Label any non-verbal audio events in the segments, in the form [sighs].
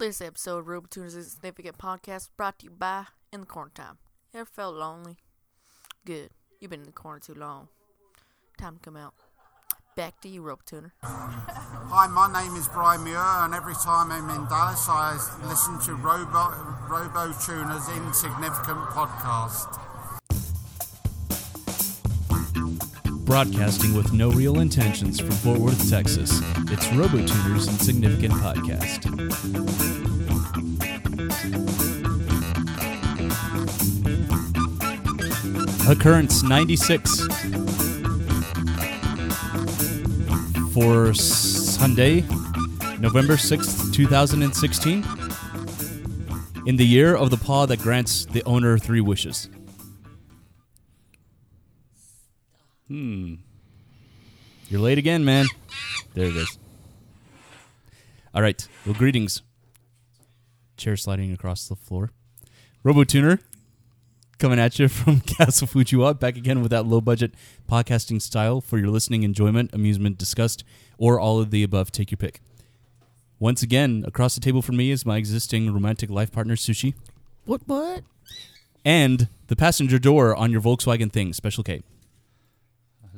This episode of RoboTuner's Insignificant Podcast brought to you by In the Corner Time. Ever felt lonely? Good. You've been in the corner too long. Time to come out. Back to you, RoboTuner. Hi, my name is Brian Muir, and every time I'm in Dallas, I listen to Robo, Robo Tuner's Insignificant Podcast. Broadcasting with no real intentions from Fort Worth, Texas. It's RoboTuner's Insignificant Podcast. Occurrence 96 for Sunday, November 6th, 2016. In the year of the paw that grants the owner three wishes. Hmm. You're late again, man. There it is. All right. Well, greetings. Chair sliding across the floor. RoboTuner coming at you [laughs] from Castle Fujiwa, back again with that low budget podcasting style for your listening enjoyment, amusement, disgust, or all of the above. Take your pick. Once again, across the table from me is my existing romantic life partner, Sushi, What, what? and the passenger door on your Volkswagen thing, Special K.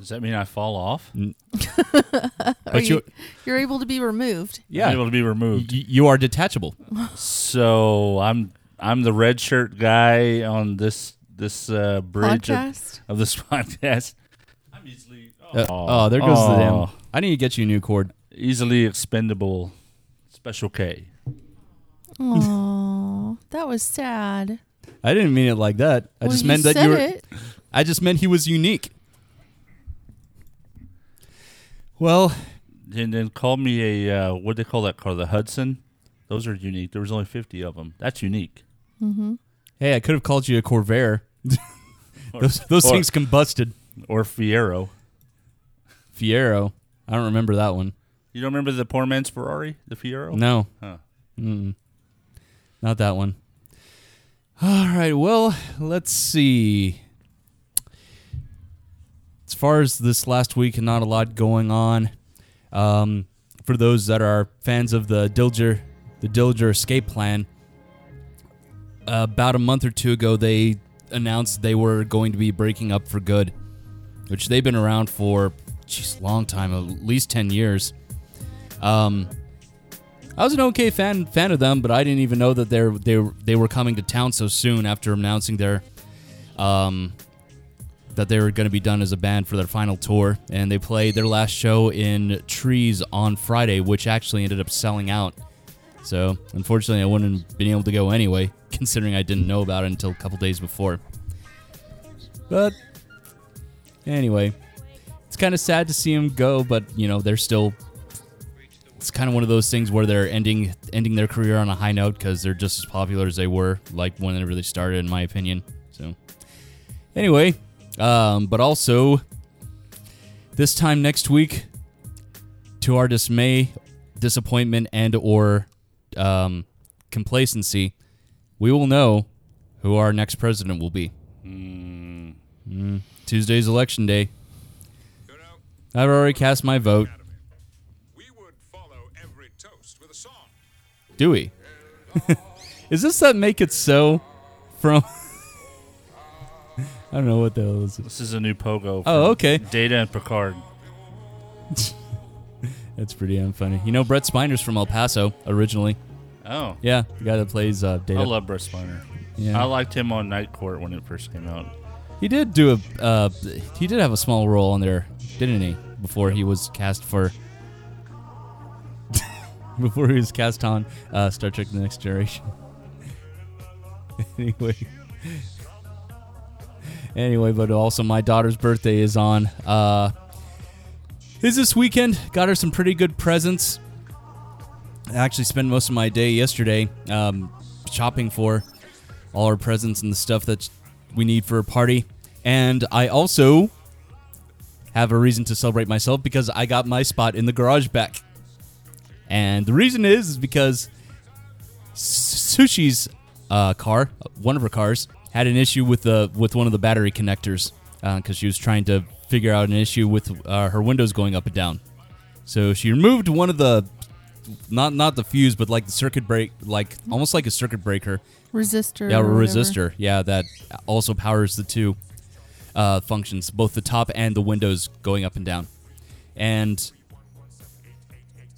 Does that mean I fall off? [laughs] But you, You're able to be removed. yeah, I'm able to be removed. y- you are detachable. So I'm I'm the red shirt guy on this this uh, bridge of, Podcast? of this [laughs] podcast. I'm easily Uh, oh, there goes the Aw. damn. I need to get you a new cord. easily expendable. Special K. Aww, that was sad. I didn't mean it like that. I Well, just you meant that said you were. it. I just meant he was unique. Well, And then call me a uh, what do they call that car? The Hudson. Those are unique. There was only fifty of them. That's unique. hey, I could have called you a Corvair. [laughs] those those or- things combusted. Or Fiero. Fiero. I don't remember that one. You don't remember the poor man's Ferrari, the Fiero? No, Huh. Mm-mm. not that one. All right. Well, let's see. As far as this last week, not a lot going on. Um, for those that are fans of the Dillinger, the Dillinger escape plan, about a month or two ago, they announced they were going to be breaking up for good, which they've been around for, jeez, long time, at least ten years. Um, I was an okay fan fan of them, but I didn't even know that they they they were coming to town so soon after announcing their um that they were going to be done as a band for their final tour, and they played their last show in Trees on Friday, which actually ended up selling out. So unfortunately, I wouldn't have been able to go anyway, [laughs] considering I didn't know about it until a couple days before. But anyway, it's kind of sad to see them go, but you know they're still it's kind of one of those things where they're ending ending their career on a high note because they're just as popular as they were like whenever they really started in my opinion so anyway um, but also this time next week to our dismay disappointment and or um, complacency we will know who our next president will be Mm. tuesday's election day i've already cast my vote. Do we? [laughs] is this that make it so from? I don't know what the hell this is. This. Is a new pogo. Oh, okay. Data and Picard. [laughs] That's pretty unfunny. You know, Brent Spiner's from El Paso originally. Oh, Yeah, the guy that plays uh, Data. I love Brent Spiner. Yeah. I liked him on Night Court when it first came out. he did do a. Uh, he did have a small role on there, didn't he? Before he was cast for. [laughs] before he was cast on uh, Star Trek: The Next Generation. [laughs] anyway. Anyway, but also my daughter's birthday is on. Uh, is this weekend? Got her some pretty good presents. I actually spent most of my day yesterday um, shopping for all our presents and the stuff that we need for a party. And I also have a reason to celebrate myself because I got my spot in the garage back. And the reason is, is because Sushi's uh, car, one of her cars, had an issue with the with one of the battery connectors because she was trying to figure out an issue with uh, her windows going up and down. So she removed one of the not not the fuse, but like the circuit break, like almost like a circuit breaker. Resistor. Yeah, a resistor. Yeah, that also powers the two uh, functions, both the top and the windows going up and down. And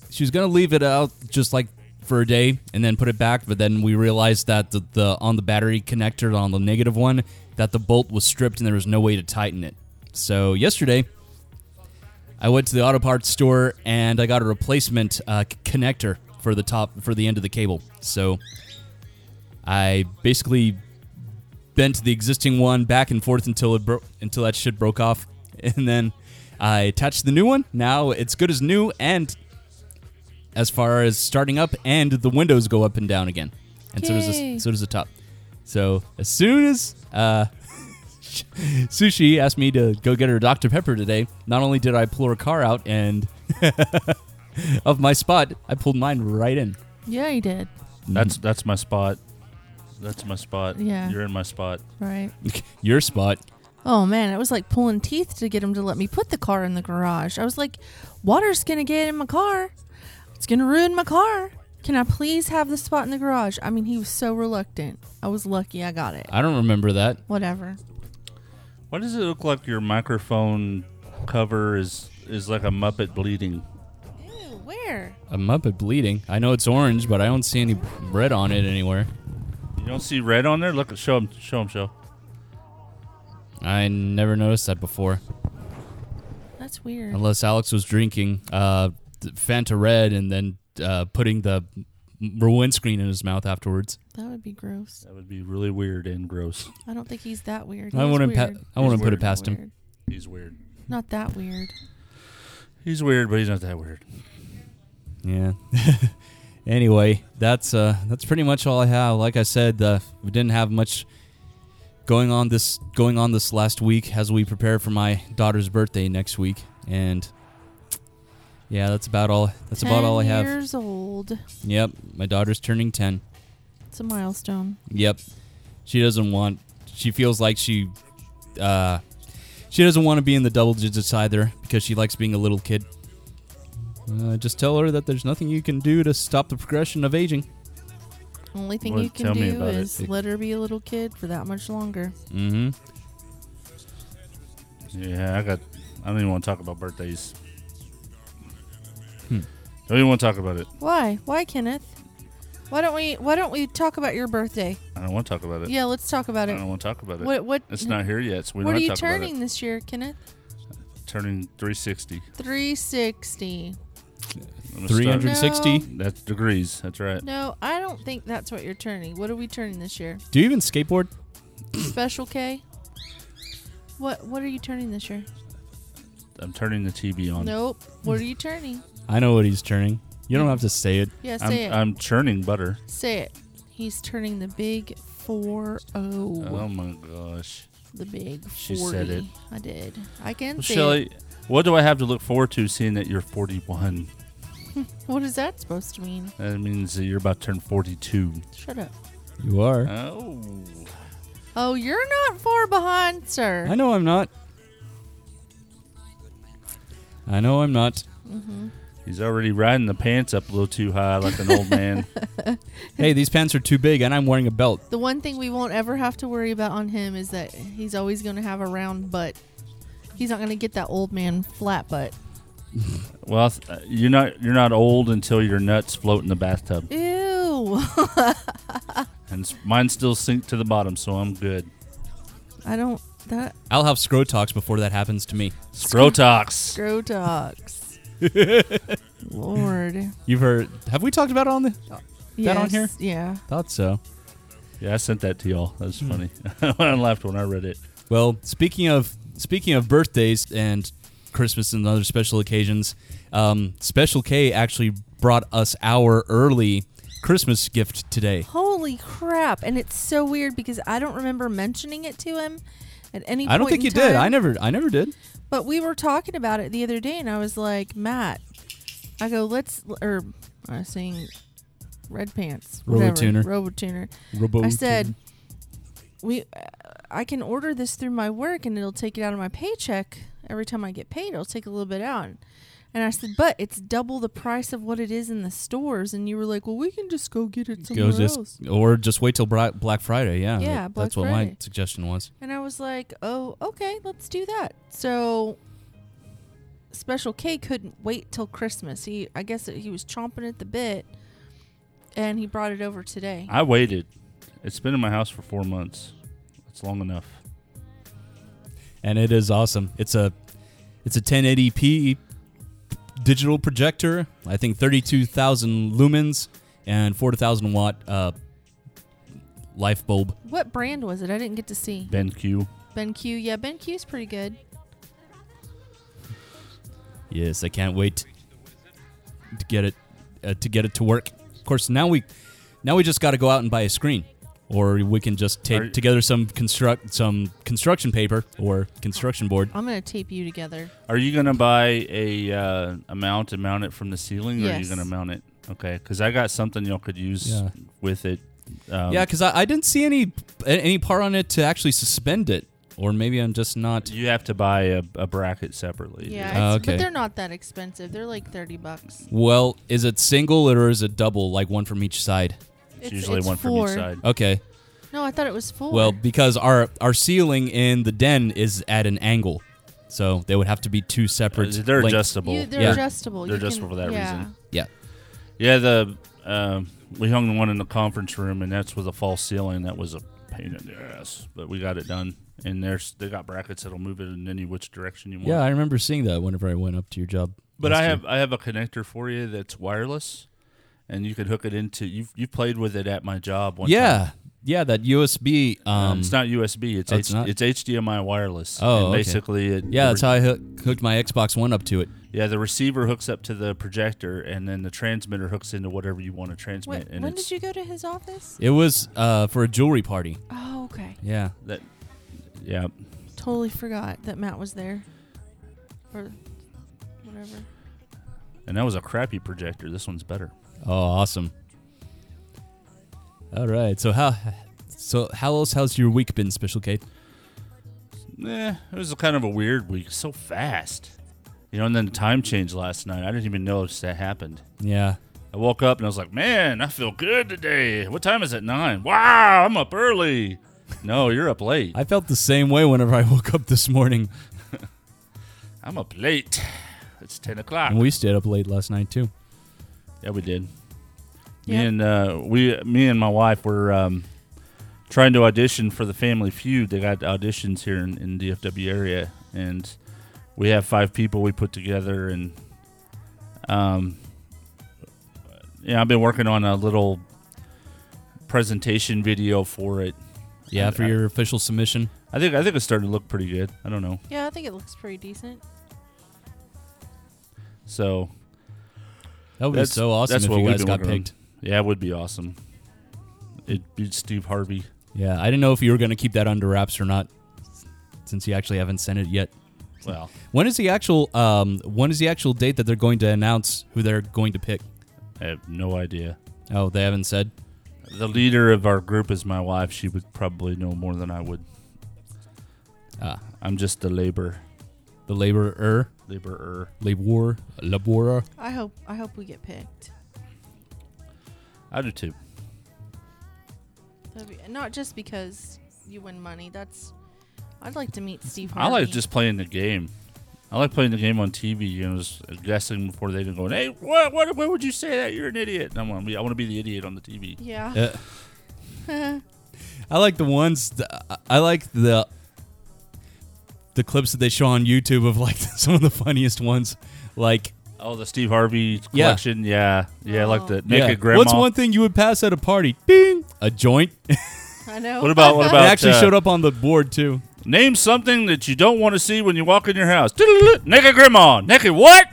she was gonna leave it out just like for a day and then put it back, but then we realized that the, the on the battery connector on the negative one that the bolt was stripped and there was no way to tighten it. So yesterday, I went to the auto parts store and I got a replacement uh, connector for the top for the end of the cable. So I basically bent the existing one back and forth until it broke until that shit broke off, [laughs] and then I attached the new one. Now it's good as new, and as far as starting up, and the windows go up and down again, and so does the, so does the top. So as soon as uh, [laughs] Sushi asked me to go get her Dr Pepper today, not only did I pull her car out and [laughs] of my spot, I pulled mine right in. Yeah, he did. That's that's my spot. That's my spot. Yeah. You're in my spot. Right. [laughs] Your spot. Oh man, it was like pulling teeth to get him to let me put the car in the garage. I was like, water's gonna get in my car. It's gonna ruin my car. Can I please have the spot in the garage? I mean, he was so reluctant. I was lucky I got it. I don't remember that. Whatever. Why does it look like your microphone cover is is like a Muppet bleeding? Ew, where? A Muppet bleeding. I know it's orange, but I don't see any red on it anywhere. You don't see red on there? Look, at show him, show him, show. I never noticed that before. That's weird. Unless Alex was drinking uh, th- Fanta Red and then uh, putting the m- windscreen in his mouth afterwards. That would be gross. That would be really weird and gross. I don't think he's that weird. I He's wouldn't pa- I wouldn't put it weird, past him. He's weird. Not that weird. He's weird, but he's not that weird. Yeah. [laughs] anyway, that's uh, that's pretty much all I have. Like I said, uh, we didn't have much going on this going on this last week as we prepare for my daughter's birthday next week, and yeah, that's about all. That's about all I have. Years old. Yep, my daughter's turning ten. It's a milestone. Yep. She doesn't want she feels like she uh she doesn't want to be in the double digits either because she likes being a little kid. Uh, just tell her that there's nothing you can do to stop the progression of aging. Only thing Well, you can do is it. is let her be a little kid for that much longer. Mm-hmm. Yeah, I got. I don't even want to talk about birthdays. Hmm. Don't even want to talk about it. Why? Why, Kenneth? Why don't we Why don't we talk about your birthday? I don't want to talk about it. Yeah, let's talk about it. I don't want to talk about it. What What It's not here yet, so we What don't are you have to talk about turning this year, Kenneth? Turning 360. 360. I'm gonna start- 360. That's degrees. That's right. No, I don't think that's what you're turning. What are we turning this year? Do you even skateboard? Special K? What What are you turning this year? I'm turning the TV on. Nope. What are you turning? I know what he's churning. You don't have to say it. Yeah, I'm, say it. I'm churning butter. say it. He's turning the big 4 Oh, oh my gosh. The big 40. She said it. I did. I can Well, say Shelly, it. what do I have to look forward to seeing that you're 41? [laughs] What is that supposed to mean? That means that you're about to turn 42. Shut up. You are. Oh. Oh, you're not far behind, sir. I know I'm not. I know I'm not. Mm-hmm. He's already riding the pants up a little too high like an old man. [laughs] Hey, these pants are too big and I'm wearing a belt. The one thing we won't ever have to worry about on him is that he's always going to have a round butt. He's not going to get that old man flat butt. [laughs] well, uh, you're not you're not old until your nuts float in the bathtub, Ew. [laughs] and mine still sink to the bottom, so I'm good. I don't. That I'll have scrotox before that happens to me. Scrotox. Scrotox. [laughs] Lord. You've heard have we talked about it on the That on here? Yeah. thought so. Yeah, I sent that to y'all. That was Hmm. funny. [laughs] I laughed when I read it. Well, speaking of speaking of birthdays and Christmas and other special occasions, um, Special K actually brought us our early Christmas gift today. Holy crap! And it's so weird because I don't remember mentioning it to him at any. I don't point think in you did. time. I never I never did. But we were talking about it the other day, and I was like, Matt, I go, let's, or I was saying, red pants, whatever, Robotuner. Robotuner. Robo I said, we, uh, I can order this through my work, and it'll take it out of my paycheck every time I get paid. It'll take a little bit out. And I said, "But it's double the price of what it is in the stores." And you were like, "Well, we can just go get it somewhere Go just else." or just wait till Bra- Black Friday. Yeah, Yeah, that- Black that's what my suggestion was. And I was like, "Oh, okay, let's do that." So Special K couldn't wait till Christmas. He, I guess, he was chomping at the bit, and he brought it over today. I waited. It's been in my house for four months. It's long enough. and it is awesome. It's a it's a 1080p digital projector. I think 32,000 lumens and 4,000 watt uh, life bulb. What brand was it? I didn't get to see. BenQ. BenQ. Yeah, BenQ's pretty good. Yes, I can't wait to get it uh, to get it to work. Of course, now we now we just got to go out and buy a screen, or we can just tape Are- together some construct some construction paper or construction board. I'm gonna tape you together. Are you gonna buy a uh, a mount and mount it from the ceiling, or are you Yes. gonna mount it? Okay, because I got something y'all could use Yeah. with it. Um, yeah, because I, I didn't see any any part on it to actually suspend it, or maybe I'm just not. you have to buy a, a bracket separately. Yeah, Oh, it's, okay. but they're not that expensive. They're like thirty bucks. Well, is it single or is it double, like one from each side? It's, usually one from four. each side. Okay. No, I thought it was four. Well, because our our ceiling in the den is at an angle, so they would have to be two separate. Uh, they're lengths. adjustable. You, they're Yeah. adjustable. They're You adjustable can- for that yeah. reason. Yeah. Yeah, the um we hung the one in the conference room, and that's with a false ceiling. That was a pain in the ass, but we got it done. And there's they got brackets that'll move it in any which direction you want. Yeah, I remember seeing that whenever I went up to your job. But last I year. have I have a connector for you that's wireless, and you could hook it into. You've you've played with it at my job. One Yeah, time. yeah, that USB. Um, Um, it's not USB. It's oh, H- it's not? it's HDMI wireless. Oh, and okay. basically, it, yeah, the that's how I hook, hooked my Xbox One up to it. Yeah, the receiver hooks up to the projector, and then the transmitter hooks into whatever you want to When, transmit. and when did you go to his office? It was uh, for a jewelry party. Oh, okay. Yeah, that. Yeah, Totally forgot that Matt was there. Or whatever. and that was a crappy projector. This one's better. Oh, awesome. All right. So how so how else how's your week been, Special Kate? Eh, it was kind of a weird week. So fast, you know. And then the time change last night. I didn't even notice that happened. Yeah. I woke up and I was like, "Man, I feel good today." What time is it? Nine. Wow, I'm up early. No, you're up late. I felt the same way whenever I [laughs] woke up this morning. [laughs] I'm up late. It's ten o'clock. And we stayed up late last night too. Yeah, we did. Yeah. Me and uh, we, me and my wife were um, trying to audition for the Family Feud. They got auditions here in, in DFW area, and we have five people we put together. And um, yeah, I've been working on a little presentation video for it. Yeah, And for I- your official submission. I think I think it's starting to look pretty good. I don't know. Yeah, I think it looks pretty decent. So That would be so awesome that's if what you guys got working on. picked. yeah, it would be awesome. It'd be Steve Harvey. Yeah, I didn't know if you were going to keep that under wraps or not, since you actually haven't sent it yet. Well, When is the actual um when is the actual date that they're going to announce who they're going to pick? I have no idea. Oh, they haven't said. The leader of our group is my wife. She would probably know more than I would. Ah, I'm just the labor, the laborer, laborer. labor, laborer. I hope I hope we get picked. I do too. That'd be, not just because you win money. That's I'd like to meet Steve I like just playing the game. I like playing the game on TV. You know, just guessing before they can go. Hey, what? What? Why would you say that? You're an idiot. And I want to be. I want to be the idiot on the TV. Yeah. Uh, [laughs] I like the ones. That, I like the the clips that they show on YouTube of like [laughs] some of the funniest ones. Like, Oh, the Steve Harvey collection. Yeah, yeah. I like Oh. the naked yeah, grandma. what's one thing you would pass at a party? Ding, a joint. [laughs] I know. What about what about? it actually uh, showed up on the board too. Name something that you don't want to see when you walk in your house. Naked grandma. Naked what?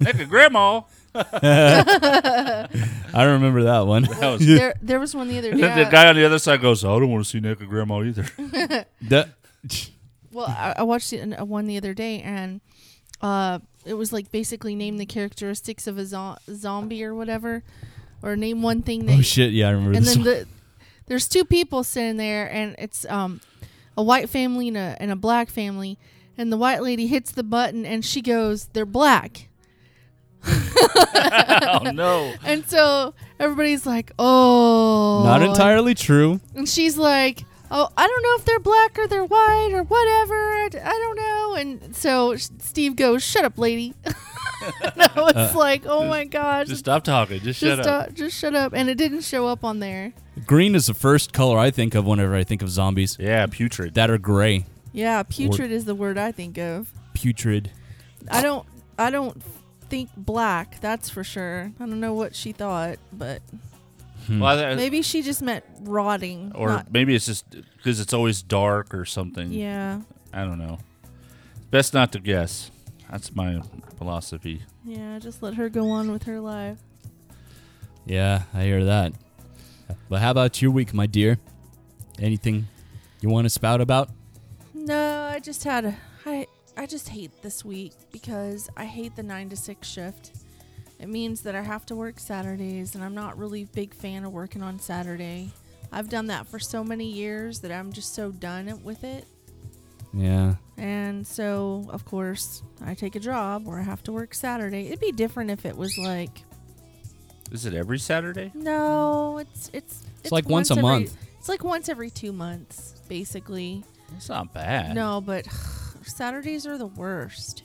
Naked grandma. [laughs] I remember that one. That was. there there was one the other And day. then the guy on the other side goes, "I don't want to see naked grandma either." That- Well, I, I watched it a one the other day, and uh, it was like basically name the characteristics of a zo- zombie or whatever, or name one thing that. oh shit! Yeah, I remember and then the there's two people sitting there, and it's um a white family and a and a black family, and the white lady hits the button, and she goes, "They're black." [laughs] oh no. And so everybody's like, "Oh." Not entirely true. And she's like, "Oh, I don't know if they're black or they're white or whatever. I don't know." And so Steve goes, "Shut up, lady." [laughs] and I was like, "Oh my gosh." Just stop talking. Just shut just, up. uh, just shut up. And it didn't show up on there. Green is the first color I think of whenever I think of zombies Yeah, putrid. that are gray. Yeah, putrid is the word I think of. Putrid. I don't I don't think black, that's for sure. I don't know what she thought, but Hmm. Well, I- maybe she just meant rotting. or not- maybe it's just because it's always dark or something. yeah. I don't know. Best not to guess. That's my philosophy. Yeah, just let her go on with her life. Yeah, I hear that. But how about your week, my dear? Anything you want to spout about? No, I just had a I I just hate this week because I hate the 9 to 6 shift. It means that I have to work Saturdays and I'm not really a big fan of working on Saturday. I've done that for so many years that I'm just so done with it. Yeah. And so, of course, I take a job where I have to work Saturday. It'd be different if it was like Is it every Saturday? no, it's it's it's, like once a every- month. It's like once every 2 months, basically. It's not bad. No, but [sighs] Saturdays are the worst.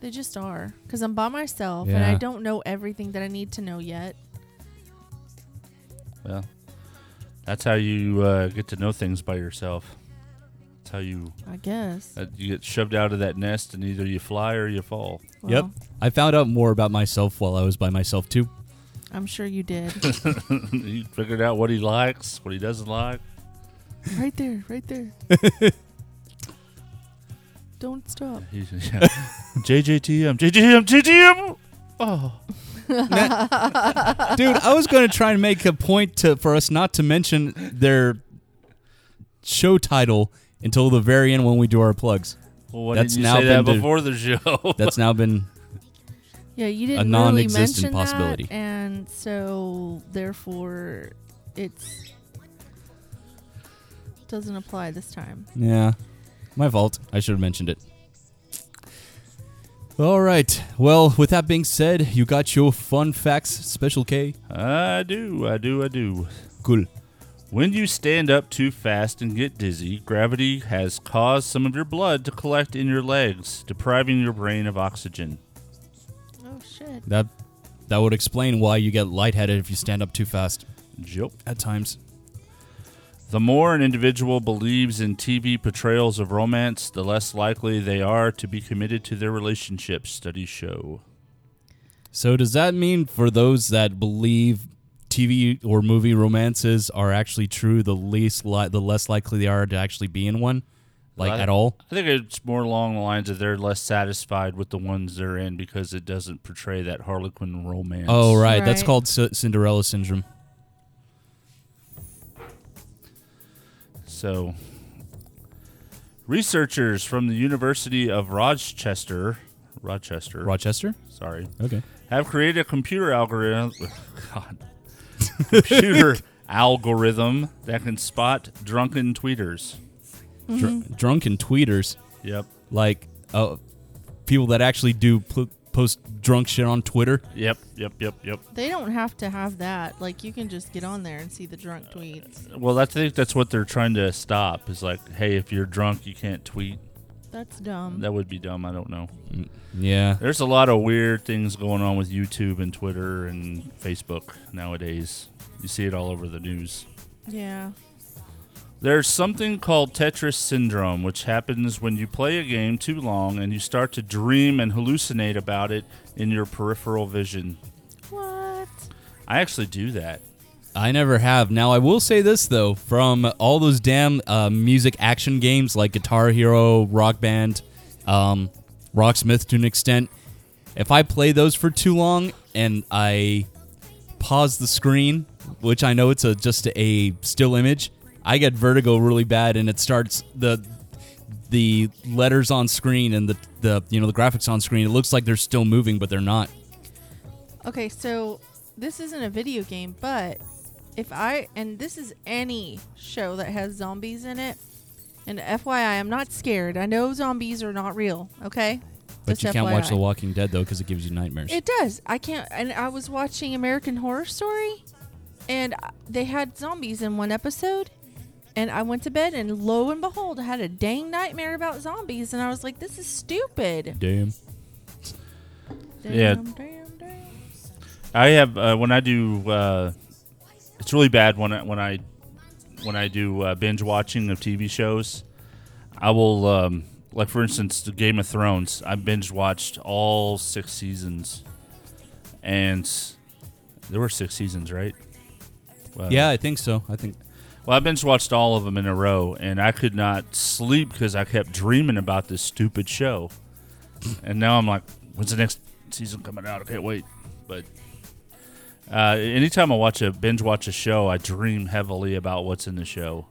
They just are cuz I'm by myself and I don't know everything that I need to know yet. Well, that's how you uh, get to know things by yourself. That's how you I guess. uh, you get shoved out of that nest, and either you fly or you fall. Yep. I found out more about myself while I was by myself too. I'm sure you did. [laughs] you figured out what he likes, what he doesn't like. right there, right there. [laughs] Don't stop. He's, yeah. [laughs] JJTM, JJTM, JJTM. Oh, Dude, I was going to try and make a point to for us not to mention their show title until the very end when we do our plugs. well, why That's didn't you now say that been de- before the show? [laughs] That's now been Yeah, you didn't really non-existent mention possibility. that, and so therefore, it's doesn't apply this time. yeah, my fault. I should have mentioned it. All right. Well, with that being said, you got your fun facts, Special K. I do, I do, I do. Cool. When you stand up too fast and get dizzy, gravity has caused some of your blood to collect in your legs, depriving your brain of oxygen. Oh shit! That that would explain why you get lightheaded if you stand up too fast Yep. at times. The more an individual believes in TV portrayals of romance, the less likely they are to be committed to their relationships, studies show. So does that mean for those that believe TV or movie romances are actually true, the least li- the less likely they are to actually be in one, like I- at all? I think it's more along the lines of they're less satisfied with the ones they're in because it doesn't portray that Harlequin romance. Oh, right. That's called C- Cinderella syndrome. So, researchers from the University of Rochester, Rochester, Rochester. sorry, Okay. have created a computer algorithm. [laughs] God, computer [laughs] algorithm that can spot drunken tweeters. Dr- drunken tweeters, Yep. like uh, people that actually do pl- post drunk shit on Twitter. Yep. Yep. Yep. Yep. They don't have to have that. Like you can just get on there and see the drunk tweets. Well, I think that's what they're trying to stop. Is like, hey, if you're drunk, you can't tweet. That's dumb. That would be dumb. I don't know. Mm, yeah. There's a lot of weird things going on with YouTube and Twitter and Facebook nowadays. You see it all over the news. Yeah. There's something called Tetris syndrome, which happens when you play a game too long and you start to dream and hallucinate about it in your peripheral vision. What? I actually do that. I never have. Now I will say this though, from all those damn uh, music action games like Guitar Hero, Rock Band, um, Rocksmith to an extent, if I play those for too long and I pause the screen, which I know it's a just a still image, I get vertigo really bad, and it starts the the letters on screen and the the you know the graphics on screen. It looks like they're still moving, but they're not. Okay, so this isn't a video game, but if I and this is any show that has zombies in it, and FYI, I'm not scared. I know zombies are not real. Okay, But Just you can't watch The Walking Dead though because it gives you nightmares. It does. I can't. And I was watching American Horror Story, and uh, they had zombies in one episode. And I went to bed, and lo and behold, I had a dang nightmare about zombies. And I was like, "This is stupid." Damn. Yeah. Damn, damn, damn. I have uh, when I do. Uh, it's really bad when I when I when I do uh, binge watching of TV shows. I will um, like for instance, the Game of Thrones. I binge watched all six seasons, and there were six seasons, right? Well, Yeah, I think so. I think Well, I binge watched all of them in a row, and I could not sleep because I kept dreaming about this stupid show. and now I'm like, when's the next season coming out? I can't wait. But uh, anytime I watch a binge watch a show, I dream heavily about what's in the show.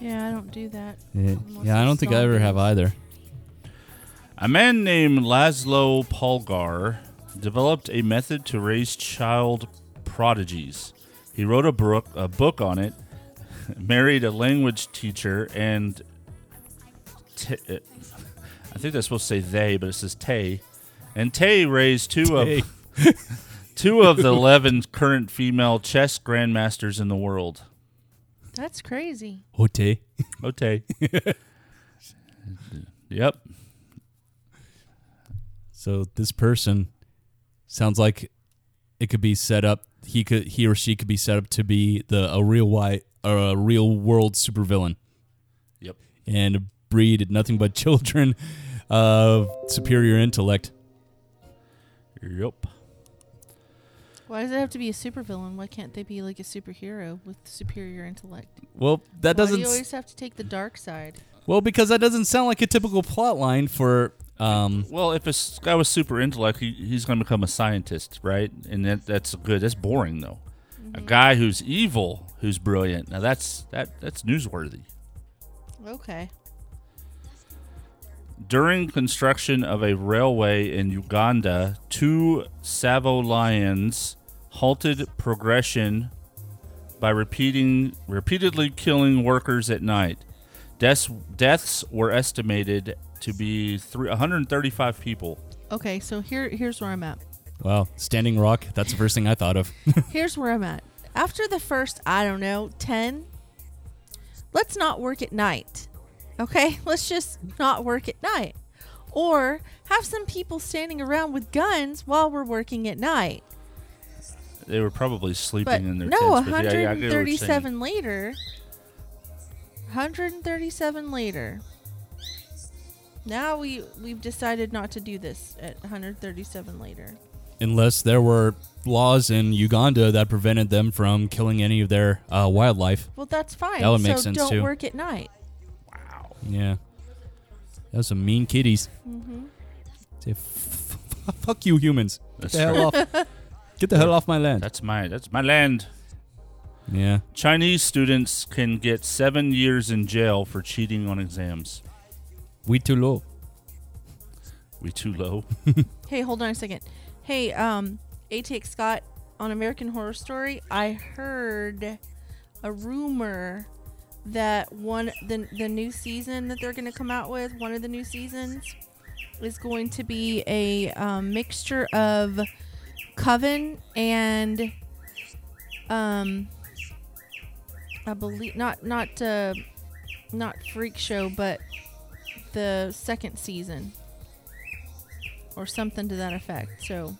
Yeah, I don't do that. yeah, yeah I don't think I ever have either. A man named Laszlo Polgar developed a method to raise child prodigies. He wrote a book, a book on it, [laughs] married a language teacher, and t- uh, I think that's supposed to say they, but it says Tay. And Tay raised two Tay. of [laughs] two of the eleven current female chess grandmasters in the world. That's crazy. Ote. Ote. [laughs] Yep. So this person sounds like it could be set up. He could, he or she could be set up to be the a real white or a real world supervillain Yep. and breed nothing but [laughs] children of superior intellect. Yep. Why does it have to be a supervillain? Why can't they be like a superhero with superior intellect? Well, that Why doesn't. do you always have to take the dark side? well, because that doesn't sound like a typical plot line for. Um, Well, if a guy was super intellect, he, he's going to become a scientist, right? And that, that's good. That's boring, though. A guy who's evil, who's brilliant. Now that's that that's newsworthy. Okay. During construction of a railway in Uganda, two Tsavo lions halted progression by repeating repeatedly killing workers at night. Deaths deaths were estimated to be three, 135 people. Okay, so here here's where I'm at. wow, Standing Rock. That's the first thing I thought of. [laughs] Here's where I'm at. After the first, I don't know, 10, let's not work at night. Okay? [laughs] Let's just not work at night. Or have some people standing around with guns while we're working at night. They were probably sleeping But in their no, tents. but yeah, yeah, I get what you're saying. 137 later. 137 later. Now we we've decided not to do this at 137 later. Unless there were laws in Uganda that prevented them from killing any of their uh, wildlife. Well, that's fine. That would make so sense, don't too. work at night. Wow. Yeah. That was some mean kitties. Mm-hmm. Say, "F- f- fuck you, humans. Get the hell off. Get the hell off my land. That's my that's my land. Yeah. Chinese students can get seven years in jail for cheating on exams. We too low. We too low. [laughs] Hey, hold on a second. Hey, um, ATX Scott on American Horror Story, I heard a rumor that one the the new season that they're going to come out with, one of the new seasons is going to be a um, mixture of Coven and um I believe not not uh not Freak Show, but the second season or something to that effect. So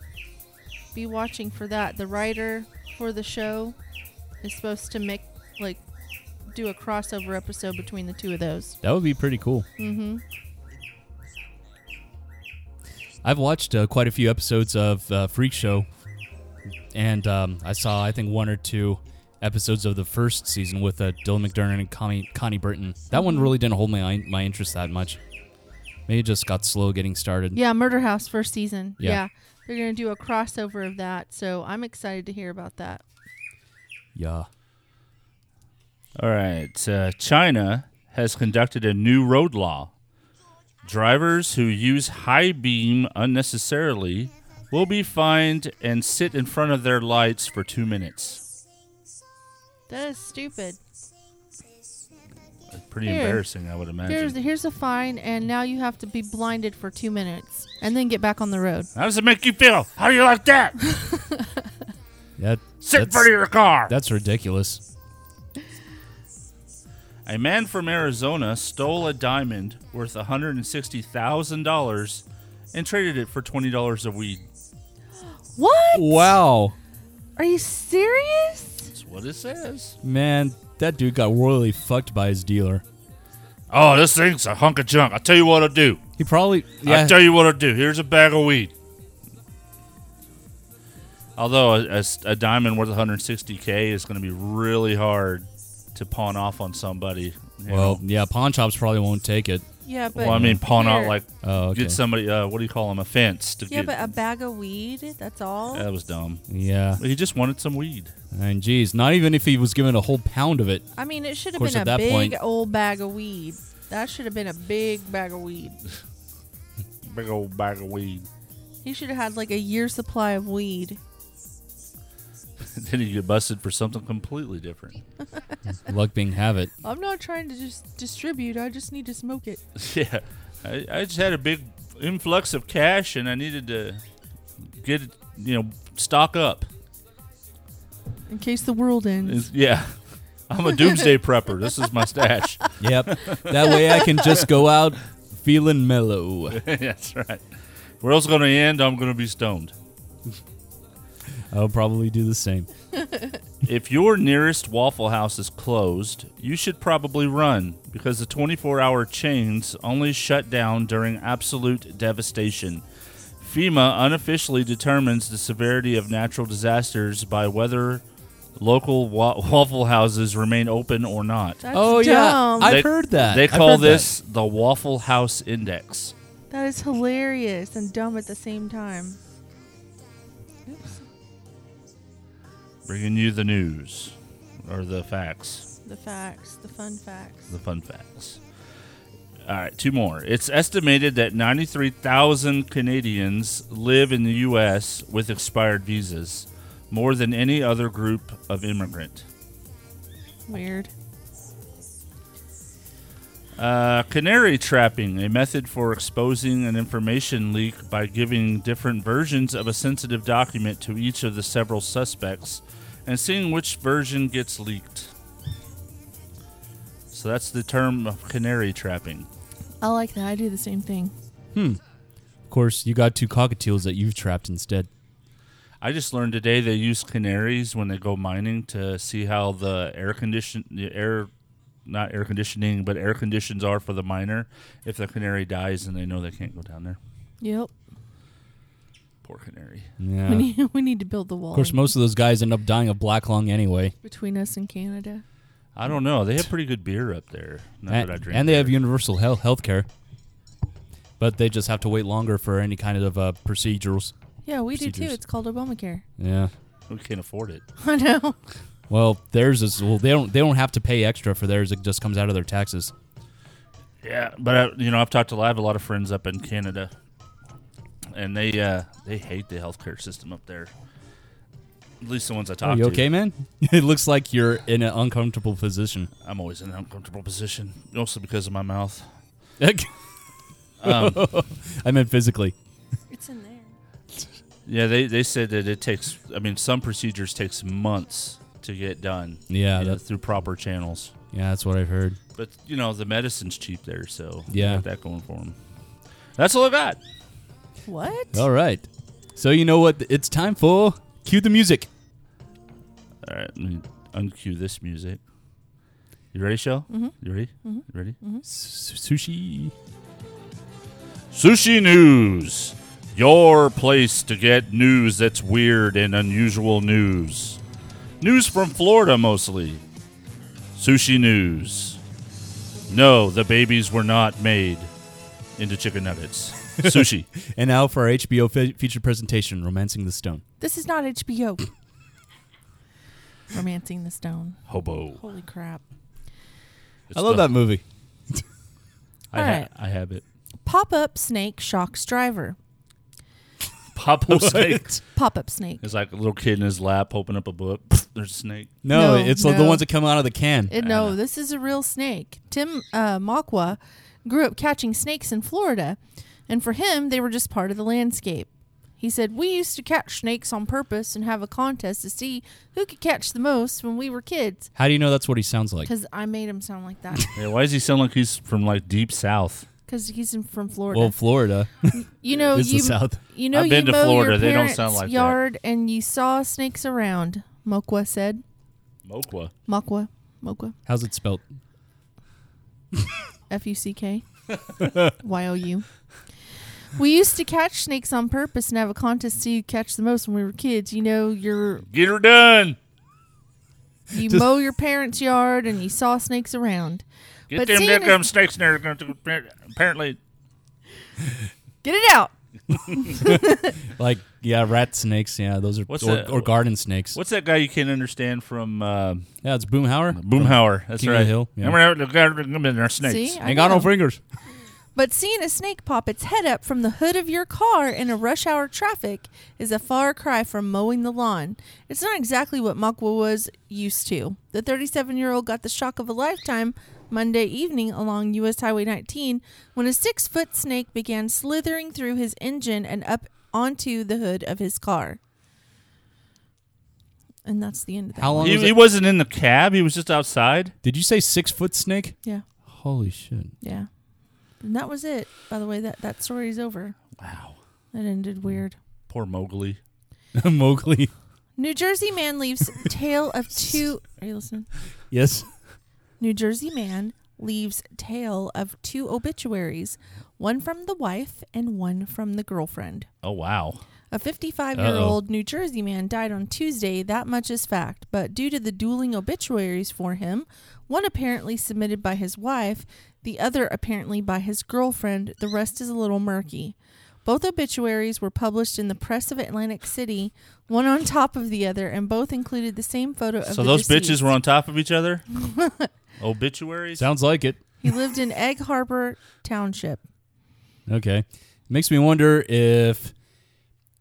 be watching for that. The writer for the show is supposed to make like do a crossover episode between the two of those. That would be pretty cool. Mm-hmm. I've watched uh, quite a few episodes of uh, Freak Show, and um, I saw I think one or two episodes of the first season with uh, Dylan McDermott and Connie, Connie Britton. That one really didn't hold my my interest that much. Maybe it just got slow getting started. Yeah, Murder House first season. Yeah. Yeah. They're gonna do a crossover of that, so I'm excited to hear about that. Yeah. All right. Uh, China has conducted a new road law. Drivers who use high beam unnecessarily will be fined and sit in front of their lights for two minutes. That is stupid. Pretty Here. embarrassing, I would imagine. Here's here's a fine, and now you have to be blinded for two minutes, and then get back on the road. How does it make you feel? How do you like that? [laughs] That, Sit in that's, front of your car. that's ridiculous. A man from Arizona stole a diamond worth $160,000 and traded it for $20 of weed. What? Wow. Are you serious? That's what it says. Man, that dude got royally fucked by his dealer. Oh, this thing's a hunk of junk. I'll tell you what I'll do. He probably yeah. I'll tell you what I'll do. Here's a bag of weed. Although a diamond worth 160K is going to be really hard to pawn off on somebody. well, know. yeah, pawn shops probably won't take it. Yeah, but well, I mean, pawn out here- like Oh, okay. get somebody. Uh, what do you call them? A fence to get. Yeah, get. but a bag of weed. That's all. that was dumb. Yeah. He just wanted some weed. And geez, not even if he was given a whole pound of it. I mean, it should have course, been a that big point- old bag of weed. That should have been a big bag of weed. Big old bag of weed. He should have had like a year supply of weed. [laughs] then you get busted for something completely different. [laughs] Luck being have it. I'm not trying to just distribute. I just need to smoke it. [laughs] yeah, I, I just had a big influx of cash, and I needed to get it, you know, stock up. In case the world ends. It's- yeah, I'm a doomsday prepper. This is my stash. Yep. that way I can just go out feeling mellow. That's right. World's gonna end. I'm gonna be stoned. I'll probably do the same. [laughs] If your nearest Waffle House is closed, you should probably run because the 24 hour chains only shut down during absolute devastation. FEMA unofficially determines the severity of natural disasters by whether local wa- [laughs] Waffle Houses remain open or not. That's oh dumb. yeah, I've They- heard that. They call heard that. this the Waffle House Index. that is hilarious and dumb at the same time. Bringing you the news or the facts. The facts, the fun facts. the fun facts. All right, two more. It's estimated that 93,000 Canadians live in the U.S. with expired visas, more than any other group of immigrant. Weird. Uh, canary trapping, a method for exposing an information leak by giving different versions of a sensitive document to each of the several suspects and seeing which version gets leaked. So that's the term of canary trapping. I like that. I do the same thing. Hmm. Of course, you got two cockatiels that you've trapped instead. I just learned today they use canaries when they go mining to see how the air condition the air not air conditioning but air conditions are for the miner. If the canary dies and they know they can't go down there. Yep. Poor canary. Yeah. We need [laughs] we need to build the wall. Of course, most of those guys end up dying of black lung anyway. between us and Canada. I don't know. They have pretty good beer up there. Not and, that I drink. and they have universal health health care. But they just have to wait longer for any kind of uh, procedures. Yeah, we do too. Procedures. It's called Obamacare. Yeah. we can't afford it. [laughs] I know. Well, theirs is well. They don't. They don't have to pay extra for theirs. It just comes out of their taxes. Yeah, but I, you know, I've talked to I have a lot of friends up in Canada, and they uh, they hate the healthcare system up there. At least the ones I talk Are you to. okay, man? [laughs] it looks like you're in an uncomfortable position. I'm always in an uncomfortable position, mostly because of my mouth. [laughs] I Um, meant physically. It's in there. yeah, they, they said that it takes. I mean, some procedures takes months to get done. Yeah, you know, that's through proper channels. yeah, that's what I've heard. But you know, the medicine's cheap there, so Yeah. got that going for them. That's all I got. What? All right. So you know what? It's time for cue the music. All right, let me uncue this music. You ready, Shell? Mhm. You ready? You ready? S- sushi. Sushi News, your place to get news that's weird and unusual news. News from Florida mostly. Sushi News. No, the babies were not made into chicken nuggets. Sushi. [laughs] And now for our HBO fe- feature presentation, "Romancing the Stone." This is not HBO. Romancing the Stone. Hobo. Holy crap. It's I love the- that movie. [laughs] I, ha- Alright. I have it. Pop up snake shocks driver. Pop up snake. [laughs] Pop up snake. It's like a little kid in his lap opening up a book. [laughs] There's a snake. No, No, it's like the no. ones that come out of the can. It, no, this is a real snake. Tim uh, Makwa grew up catching snakes in Florida, and for him, they were just part of the landscape. He said, We used to catch snakes on purpose and have a contest to see who could catch the most when we were kids. How do you know that's what he sounds like? Because I made him sound like that. [laughs] Yeah, why does he sound like he's from like deep south? Because he's in, from Florida. Well, Florida you know, is you, the South. you know, I've been you to mow Florida. Your They don't parents' sound like that. yard and you saw snakes around. Mokwa said. Mokwa. Makwa. Mokwa. How's it spelled? [laughs] F U C K Y O U. We used to catch snakes on purpose and have a contest to catch the most when we were kids. You know, you're Get her done. you mow your parents' yard and you saw snakes around. Get But them seeing dead gum as- snakes in there. Apparently, Get it out. [laughs] Like yeah, rat snakes. Yeah, those are What's or, that? or garden snakes. what's that guy you can't understand from uh, yeah, it's Boomhauer. Boomhauer? That's King of right. the Hill, yeah. Remember that? There are snakes. See, I Ain't got no know. fingers. But seeing a snake pop its head up from the hood of your car in a rush hour traffic is a far cry from mowing the lawn. It's not exactly what Makwa was used to. The 37 year old got the shock of a lifetime Monday evening along U.S. Highway 19 when a six foot snake began slithering through his engine and up onto the hood of his car. And that's the end of that. How long He, was he it? wasn't in the cab. He was just outside. Did you say six foot snake? Yeah, Holy shit! yeah. And that was it. By the way, that, that story's over. Wow. That ended weird. Poor Mowgli. [laughs] Mowgli. New Jersey man leaves tale of two. Are you listening? Yes. New Jersey man leaves tale of two obituaries, one from the wife and one from the girlfriend. Oh wow. A 55 year old New Jersey man died on Tuesday, that much is fact, but due to the dueling obituaries for him, one apparently submitted by his wife, the other apparently by his girlfriend, the rest is a little murky. Both obituaries were published in the press of Atlantic City, one on top of the other, and both included the same photo of So the those deceased. bitches were on top of each other. [laughs] Obituaries. Sounds like it. He lived in Egg Harbor Township. Okay. Makes me wonder if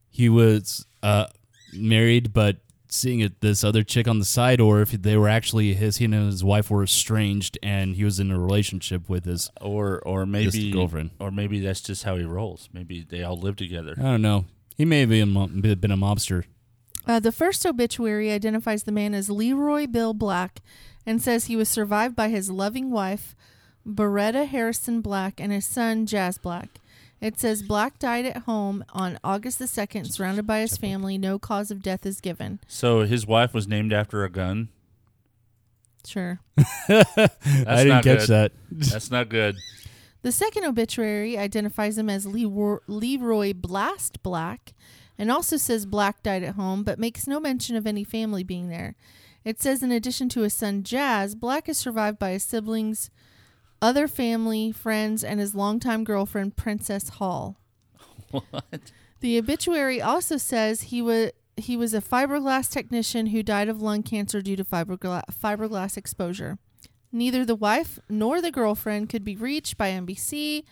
he was uh, married but seeing it, this other chick on the side, or if they were actually his he and his wife were estranged and he was in a relationship with his. or or maybe girlfriend. or maybe that's just how he rolls. Maybe they all live together. I don't know. He may have been, a mo- been a mobster. Uh, the first obituary identifies the man as Leroy Bill Black and says he was survived by his loving wife, Beretta Harrison Black, and his son, Jazz Black. It says Black died at home on August the 2nd, surrounded by his family. No cause of death is given. So his wife was named after a gun. Sure. [laughs] I didn't not catch good. that. That's not good. The second obituary identifies him as Leroy, Leroy Blast Black and also says Black died at home, but makes no mention of any family being there. It says, in addition to his son Jazz, Black is survived by his siblings, other family, friends, and his longtime girlfriend, Princess Hall. [laughs] What? The obituary also says he was he was a fiberglass technician who died of lung cancer due to fiberglass, fiberglass exposure. Neither the wife nor the girlfriend could be reached by NBC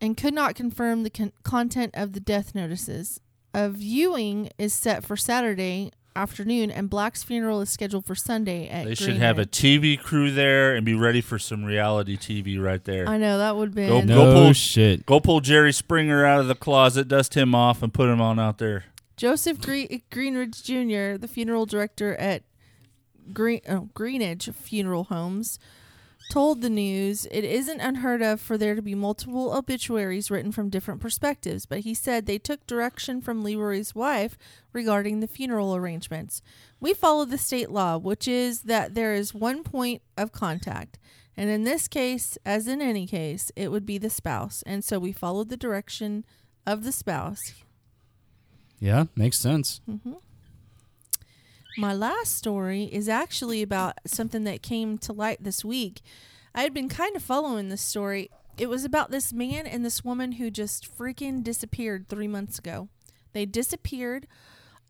and could not confirm the con- content of the death notices. A viewing is set for Saturday afternoon, and Black's funeral is scheduled for Sunday at They should have a Greenwood. TV crew there and be ready for some reality TV right there. I know that would be. Go- No Go pull- shit. Go pull Jerry Springer out of the closet, dust him off, and put him on out there. Joseph Gre- Greenridge Jr., the funeral director at Green oh, Greenidge Funeral Homes, told the news it isn't unheard of for there to be multiple obituaries written from different perspectives, but he said they took direction from Leroy's wife regarding the funeral arrangements. We follow the state law, which is that there is one point of contact. And in this case, as in any case, it would be the spouse. And so we followed the direction of the spouse. Yeah, makes sense. Mm-hmm. My last story is actually about something that came to light this week. I had been kind of following this story. It was about this man and this woman who just freaking disappeared three months ago. They disappeared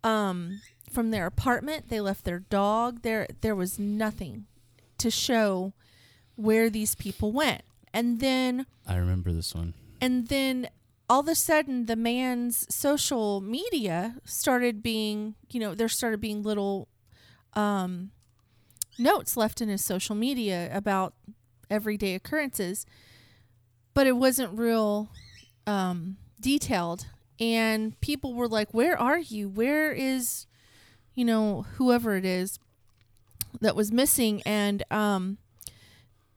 um, from their apartment. They left their dog. There, there was nothing to show where these people went. And then I remember this one. and then all of a sudden the man's social media started being, you know, there started being little um, notes left in his social media about everyday occurrences, but it wasn't real um, detailed. And people were like, Where are you? Where is, you know, whoever it is that was missing? And um,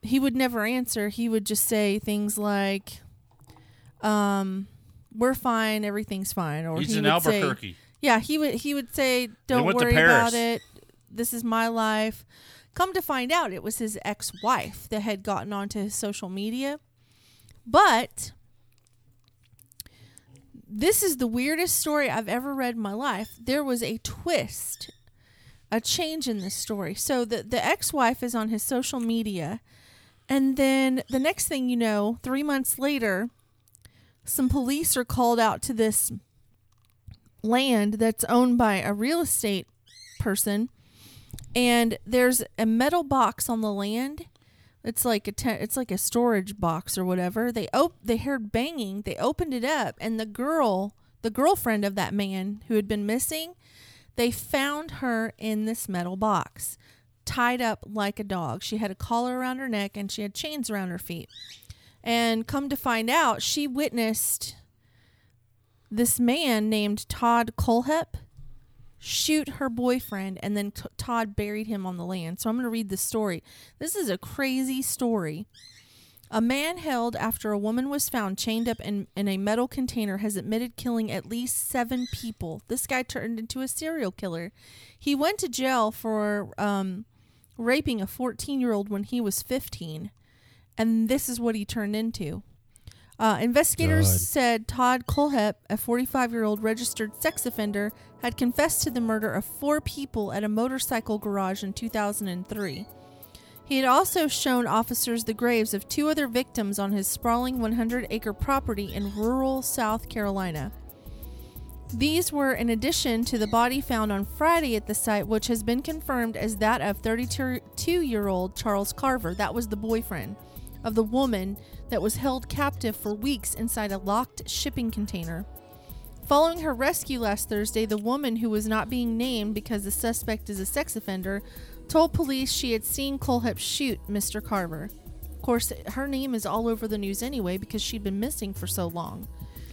he would never answer. He would just say things like, um, we're fine, everything's fine. Or He's he in would say, yeah, he would he would say, "Don't worry about it. This is my life." Come to find out, it was his ex-wife that had gotten onto his social media. But this is the weirdest story I've ever read in my life. There was a twist, a change in this story. So the the ex-wife is on his social media, and then the next thing you know, 3 months later, some police are called out to this land that's owned by a real estate person and there's a metal box on the land. It's like a te- it's like a storage box or whatever. They op- they heard banging. They opened it up and the girl the girlfriend of that man who had been missing they found her in this metal box tied up like a dog. She had a collar around her neck and she had chains around her feet and come to find out she witnessed this man named Todd Kohlhepp shoot her boyfriend, and then t- Todd buried him on the land. So I'm going to read the story. This is a crazy story. A man held after a woman was found chained up in, in a metal container has admitted killing at least seven people. This guy turned into a serial killer. He went to jail for um, raping a 14 year old when he was 15. And this is what he turned into. Uh, investigators God. said Todd Kohlhepp, a 45 year old registered sex offender, had confessed to the murder of four people at a motorcycle garage in 2003. He had also shown officers the graves of two other victims on his sprawling 100 acre property in rural South Carolina. These were in addition to the body found on Friday at the site, which has been confirmed as that of 32 year old Charles Carver. That was the boyfriend of the woman that was held captive for weeks inside a locked shipping container. Following her rescue last Thursday, the woman who was not being named because the suspect is a sex offender told police she had seen Kohlhepp shoot Mr. Carver. Of course, her name is all over the news anyway because she'd been missing for so long.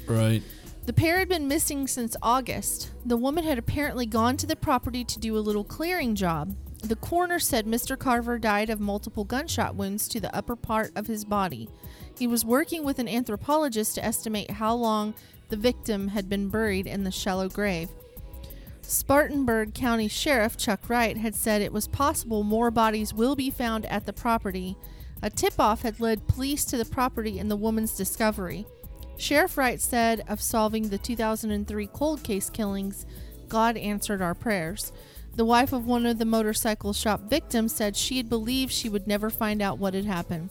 Right. The pair had been missing since August. The woman had apparently gone to the property to do a little clearing job. The coroner said Mr. Carver died of multiple gunshot wounds to the upper part of his body. He was working with an anthropologist to estimate how long the victim had been buried in the shallow grave. Spartanburg County Sheriff Chuck Wright had said it was possible more bodies will be found at the property. A tip off had led police to the property and the woman's discovery. Sheriff Wright said of solving the 2003 cold case killings, God answered our prayers. The wife of one of the motorcycle shop victims said she had believed she would never find out what had happened.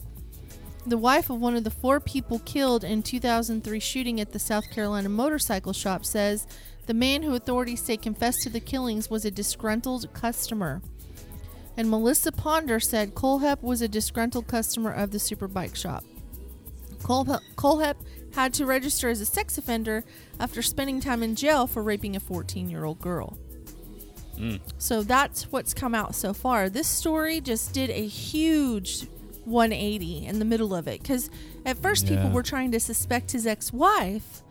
The wife of one of the four people killed in 2003 shooting at the South Carolina motorcycle shop says the man who authorities say confessed to the killings was a disgruntled customer. And Melissa Ponder said Kohlhepp was a disgruntled customer of the Superbike shop. Kohlhepp had to register as a sex offender after spending time in jail for raping a 14 year old girl. Mm. So that's what's come out so far. This story just did a huge 180 in the middle of it because at first people were trying to suspect his ex wife,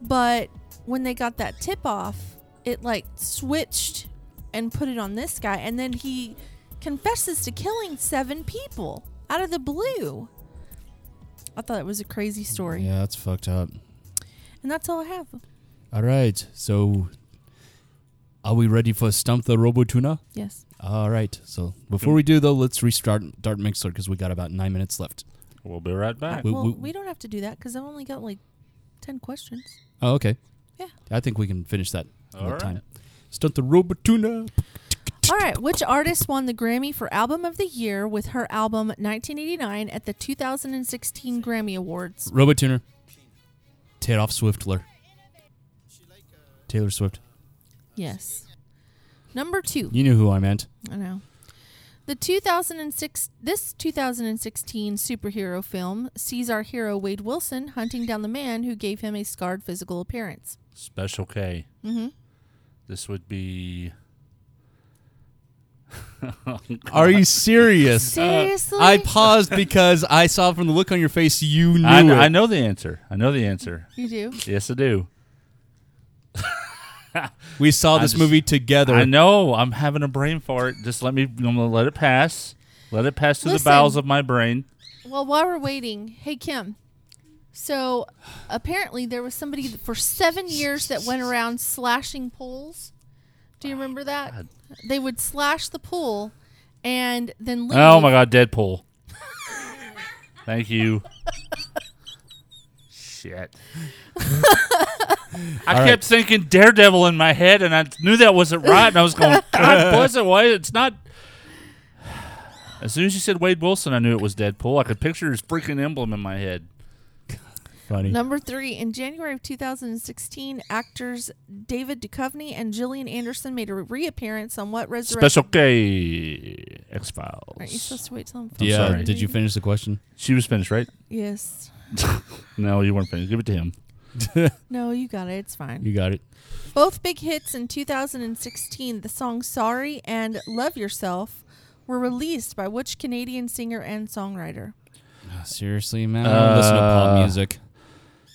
but when they got that tip off, it like switched and put it on this guy, and then he confesses to killing seven people out of the blue. I thought it was a crazy story, Yeah, that's fucked up. and that's all I have. All right. So, are we ready for Stump the Robotuner? Yes. All right. So, before we do, though, let's restart Dart Mixer because we got about nine minutes left. We'll be right back. We- well, we- we, don't have to do that because I've only got like 10 questions. Oh, okay. Yeah. I think we can finish that All another right. time. Stump the Robotuner. All right, which artist won the Grammy for Album of the Year with her album 1989 at the 2016 Grammy Awards? Robotuner. Taylor Swiftler. Taylor Swift. Yes. Number two. You knew who I meant. I know. The 2006 this 2016 superhero film sees our hero Wade Wilson hunting down the man who gave him a scarred physical appearance. Special K. Mm-hmm. This would be. [laughs] Are you serious? [laughs] Seriously? I paused because I saw from the look on your face you knew I, it. I know the answer. I know the answer. you do. Yes, I do. [laughs] We saw this just- movie together. I know. I'm having a brain fart. Just let me. I'm gonna let it pass. Let it pass through the bowels of my brain. Well, while we're waiting, hey Kim. So apparently there was somebody for seven years that went around slashing pools. Do you remember that? God. They would slash the pool and then leave. Oh my God, Deadpool. [laughs] Thank you. Shit. [laughs] I All kept thinking Daredevil in my head, and I knew that wasn't right. And I was going, [laughs] God bless it. Why? It's not. As soon as you said Wade Wilson, I knew it was Deadpool. I could picture his freaking emblem in my head. Funny. Number three, in January of 2016, actors David Duchovny and Gillian Anderson made a reappearance on what resurrection? Special K X Files. Aren't you supposed to wait till I'm finished? yeah. sorry. Did you finish the question? She was finished, right? Yes. [laughs] No, you weren't finished. Give it to him. [laughs] No, you got it. It's fine. You got it. Both big hits in 2016, the songs Sorry and Love Yourself, were released by which Canadian singer and songwriter? Seriously, man. I don't listen to pop Uh, music.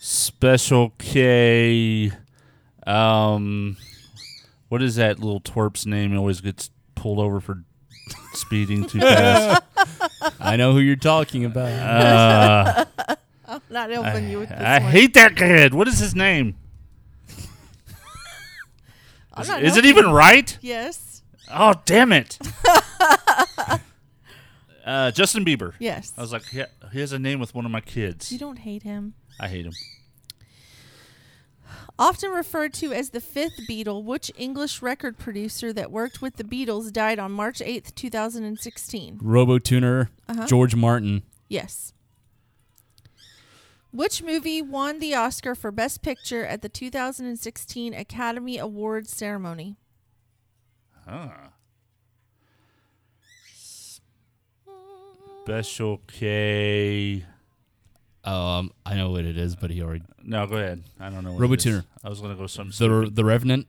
Special K. Um, what is that little twerp's name? He always gets pulled over for speeding too fast. [laughs] I know who you're talking about. Uh, I'm not helping you with this I one. hate that kid. What is his name? [laughs] Is, is it even right? Yes. Oh, damn it. [laughs] uh, Justin Bieber. Yes. I was like, he, he has a name with one of my kids. You don't hate him. I hate him. Often referred to as the fifth Beatle, which English record producer that worked with the Beatles died on March 8th, 2016? Robotuner, Uh-huh. George Martin. Yes. Which movie won the Oscar for Best Picture at the 2016 Academy Awards ceremony? Huh. Special K. Um, I know what it is, but he already No, go ahead. I don't know. What it Robotuner. is. I was gonna go some. the the Revenant.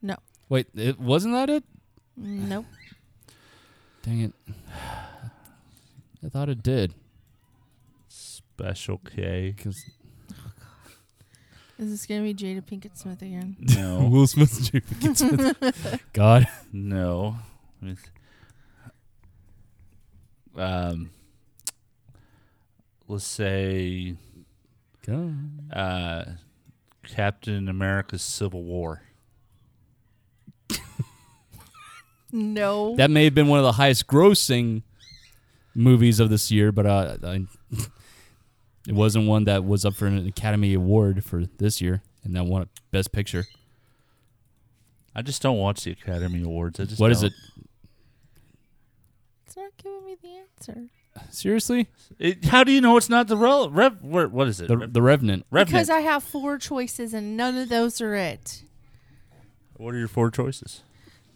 No. Wait, it wasn't that it? Nope. Dang it! I thought it did. Special K. 'cause Is this going to be Jada Pinkett Smith again? [laughs] No, [laughs] Will Smith, and Jada Pinkett Smith. [laughs] God, no. Um, let's say God. uh, Captain America's Civil War. No. That may have been one of the highest grossing movies of this year, but uh, I, it wasn't one that was up for an Academy Award for this year, and that won Best Picture. I just don't watch the Academy Awards. I just What is don't. it? it's not giving me the answer. Seriously, It, how do you know it's not the rel- rev? What, what is it? the the Revenant. Revenant. Because I have four choices and none of those are it. what are your four choices?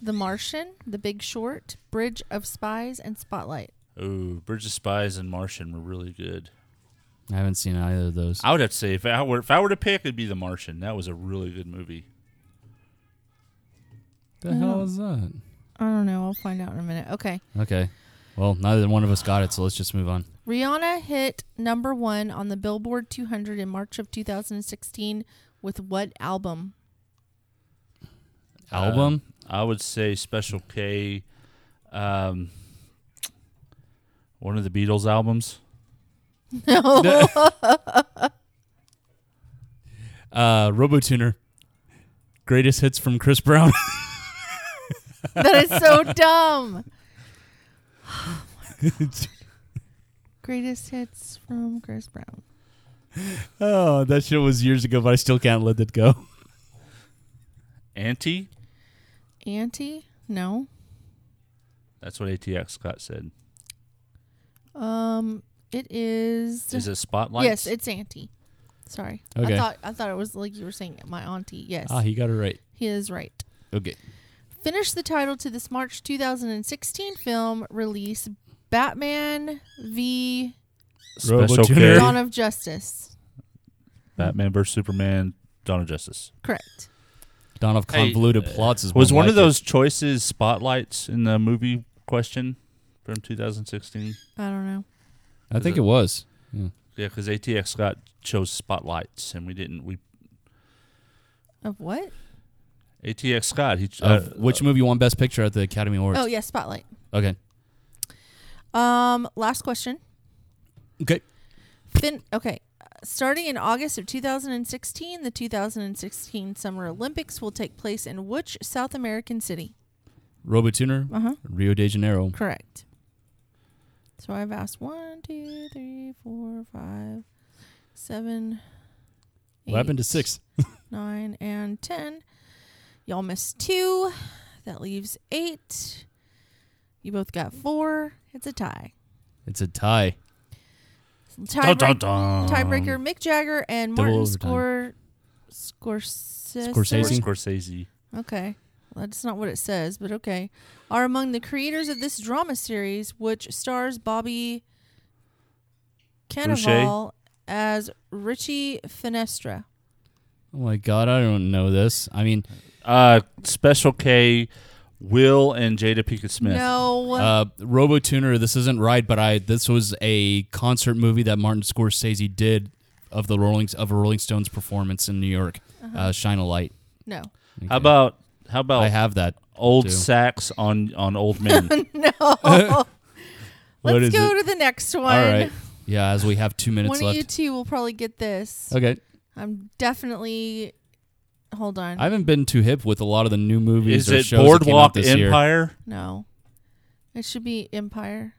The Martian, The Big Short, Bridge of Spies, and Spotlight. Ooh, Bridge of Spies and Martian were really good. I haven't seen either of those. I would have to say if I were if I were to pick, it'd be The Martian. That was a really good movie. the hell is that? I don't know. I'll find out in a minute. Okay. Okay, well, neither one of us got it, so let's just move on. Rihanna hit number one on the Billboard 200 in March of 2016 with what album? Album. I would say Special K. Um, one of the Beatles albums. [laughs] Uh, Robotuner. Greatest hits from Chris Brown. [laughs] that is so dumb. [laughs] Greatest hits from Chris Brown. oh, that shit was years ago, but I still can't let that go. Anti. Auntie? No. That's what ATX Scott said. Um, it is. Is it Spotlight? yes, it's Auntie. Sorry, Okay. I thought I thought it was like you were saying my auntie. Yes, Ah, he got it right. he is right. Okay. finish the title to this March 2016 film release, Batman v Special K. Dawn of Justice. Batman vs Superman. Dawn of Justice. Correct. Dawn of Hey, convoluted uh, plots is Was more one of like it. those choices spotlights in the movie question from 2016? I don't know. I Is think it- it was. Yeah. Yeah, because ATX Scott chose spotlights, and we didn't. We Of what? ATX Scott. He ch- Of uh, which movie won Best Picture at the Academy Awards? Oh, yeah, Spotlight. Okay. Um, last question. Okay. Fin- okay. uh, Starting in August of 2016, the 2016 Summer Olympics will take place in which South American city? Robotuner, Uh huh. Rio de Janeiro. Correct. So I've asked one, two, three, four, five, seven, What happened to six? [laughs] nine, and ten. Y'all missed two. That leaves eight. You both got four. It's a tie. It's a tie. Tie dun, dun, dun. Tiebreaker: Mick Jagger and Martin overtime. Scor- Scorsese. Scorsese? Scorsese. Okay. Well, that's not what it says, but okay. Are among the creators of this drama series, which stars Bobby Cannavale as Richie Finestra. Oh my god, I don't know this. I mean, Uh, Special K, Will and Jada Pinkett Smith. No. uh, Robotuner. This isn't right, but I this was a concert movie that Martin Scorsese did of the Rolling of a Rolling Stones performance in New York. Uh-huh. uh Shine a light. no. How about how about I have that. old too. sax on on old men? [laughs] No. [laughs] What Let's is go it? to the next one. All right. [laughs] Yeah, as we have two minutes One of you two will probably get this. Okay. I'm definitely. Hold on. I haven't been too hip with a lot of the new movies Is or it shows that came out Boardwalk this year. Empire? no. It should be Empire.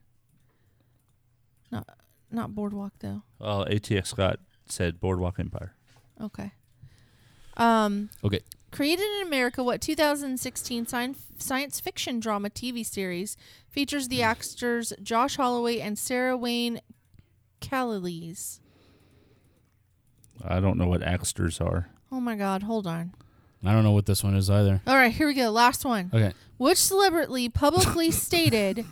Not not Boardwalk though. Oh, ATX Scott said Boardwalk Empire. Okay. Um. Okay. Created in America, what 2016 sci- science fiction drama TV series features the actors Josh Holloway and Sarah Wayne Callies? I don't know what Axters are. Oh my God! Hold on. I don't know what this one is either. All right, here we go. Last one. Okay. Which celebrity publicly [laughs] stated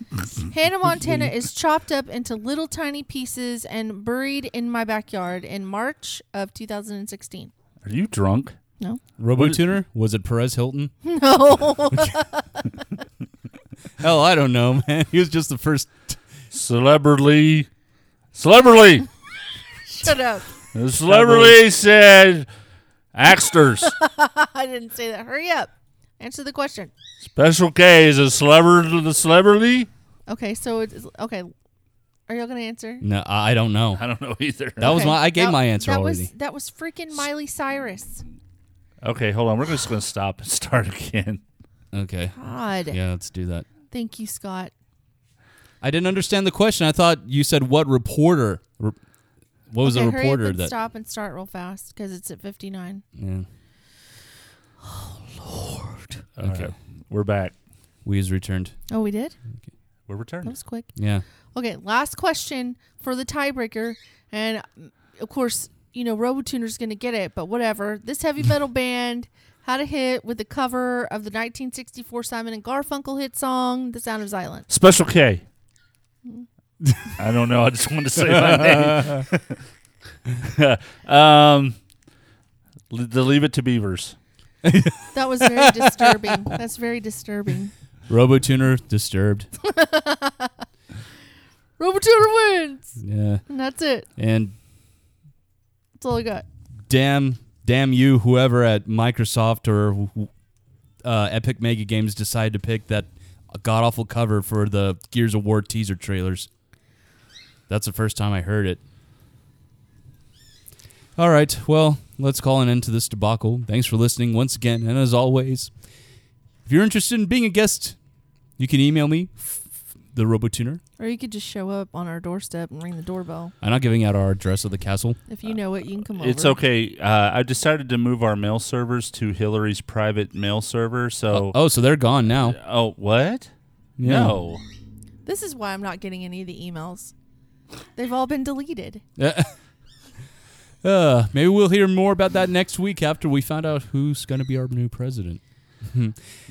Hannah Montana is chopped up into little tiny pieces and buried in my backyard in March of 2016? Are you drunk? No. Robotuner? Was it Perez Hilton? [laughs] No. [laughs] Hell, I don't know, man. He was just the first. Celebrity. Celebrity. Shut up. The celebrity said Axters. [laughs] I didn't say that. Hurry up. Answer the question. Special K is a celebrity. The celebrity. Okay, so it's okay. Are y'all gonna answer? No, I I don't know. I don't know either. That was Okay, my. I gave that- my answer that already. Was, that was freaking Miley Cyrus. Okay, hold on. We're just going to stop and [laughs] start again. Okay. God. Yeah, let's do that. Thank you, Scott. I didn't understand the question. I thought you said what reporter. Re- what was okay, the hurry reporter up and that? stop and start real fast because it's at 59. Yeah. Oh Lord. All Okay. right, we're back. We's returned. Oh, we did? Okay. We're That was quick. Yeah. Okay, last question for the tiebreaker. And of course, you know, Robotuner's going to get it, but whatever. This heavy metal [laughs] band had a hit with the cover of the 1964 Simon and Garfunkel hit song, The Sound of Silence. Special K. I don't know. I just wanted to say my name. [laughs] um, the Leave It to Beavers. That was very disturbing. That's very disturbing. Robotuner disturbed. [laughs] Robotuner wins! Yeah. And that's it. And That's all I got. damn, damn you, whoever at Microsoft or uh, Epic Mega Games decided to pick that god awful cover for the Gears of War teaser trailers. That's the first time I heard it. All right, well, let's call an end to this debacle. Thanks for listening once again, and as always, if you're interested in being a guest, you can email me, the Robotuner. Or you could just show up on our doorstep and ring the doorbell. I'm not giving out our address of the castle. If you know it, you can come over. It's okay. Uh, I decided to move our mail servers to Hillary's private mail server. So, Oh, so they're gone now. oh, what? Yeah. No. This is why I'm not getting any of the emails. They've all been deleted. [laughs] uh, maybe we'll hear more about that next week after we find out who's going to be our new president.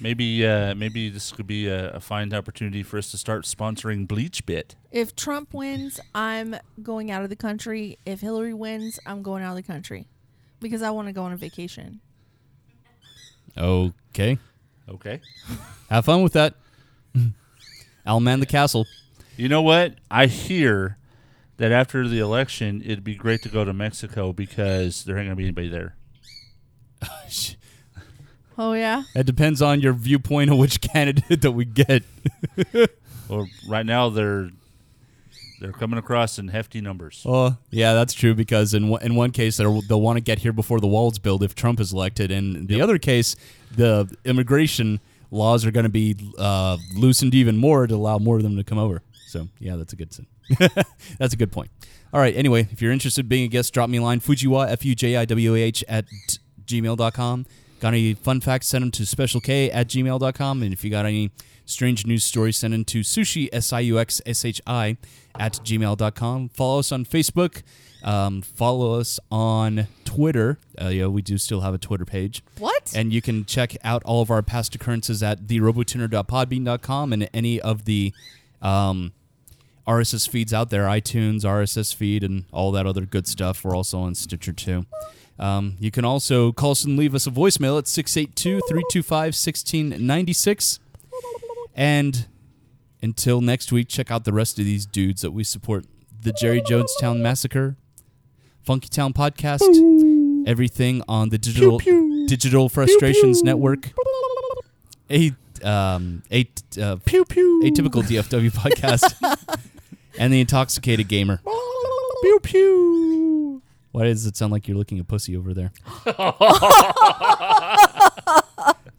Maybe uh, maybe this could be a, a fine opportunity for us to start sponsoring Bleach Bit. If Trump wins, I'm going out of the country. If Hillary wins, I'm going out of the country because I want to go on a vacation. Okay. Okay. [laughs] Have fun with that. [laughs] I'll man the castle. You know what? I hear that after the election, it'd be great to go to Mexico because there ain't gonna be anybody there. [laughs] Oh yeah. It depends on your viewpoint of which [laughs] candidate that we get. [laughs] Well, right now they're they're coming across in hefty numbers. Oh, yeah, that's true because in one- in one case they'll, they'll want to get here before the wall's built if Trump is elected, and in the other case, the immigration laws are going to be uh, loosened even more to allow more of them to come over. So yeah, that's a good sin. [laughs] that's a good point. All right. Anyway, if you're interested in being a guest, drop me a line fujiwa f u j i w a h at gmail.com. Got any fun facts? Send them to specialk at gmail.com. And if you got any strange news stories, send them to sushi s i u x s h i at gmail.com. Follow us on Facebook. Um, follow us on Twitter. Uh, yeah, we do still have a Twitter page. What? And you can check out all of our past occurrences at therobotuner.podbean.com and any of the um, RSS feeds out there iTunes, RSS feed, and all that other good stuff. We're also on Stitcher too. Um, you can also call us and leave us a voicemail at 682 325 1696. And until next week, check out the rest of these dudes that we support the Jerry Jonestown Massacre, Funky Town Podcast, everything on the Digital Digital Frustrations Network, a um a uh, Pew pew. atypical DFW podcast, [laughs] and the Intoxicated Gamer. Pew pew. Why does it sound like you're looking at pussy over there? [laughs]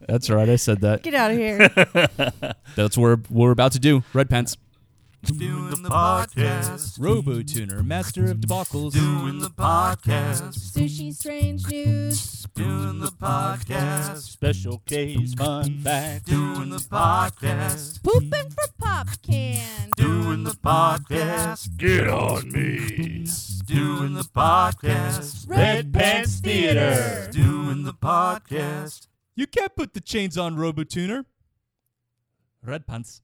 That's right, I said that. Get out of here. [laughs] That's what we're, what we're about to do. Red pants. Doing the podcast. Robo Tuner, master of debacles. Doing the podcast. Sushi strange news. Doing the podcast. Special case fun fact. Doing the podcast. Pooping for pop can. Doing the podcast. Get on me. Doing the podcast. Red Pants Theater. Doing the podcast. You can't put the chains on Robo Tuner. Red pants.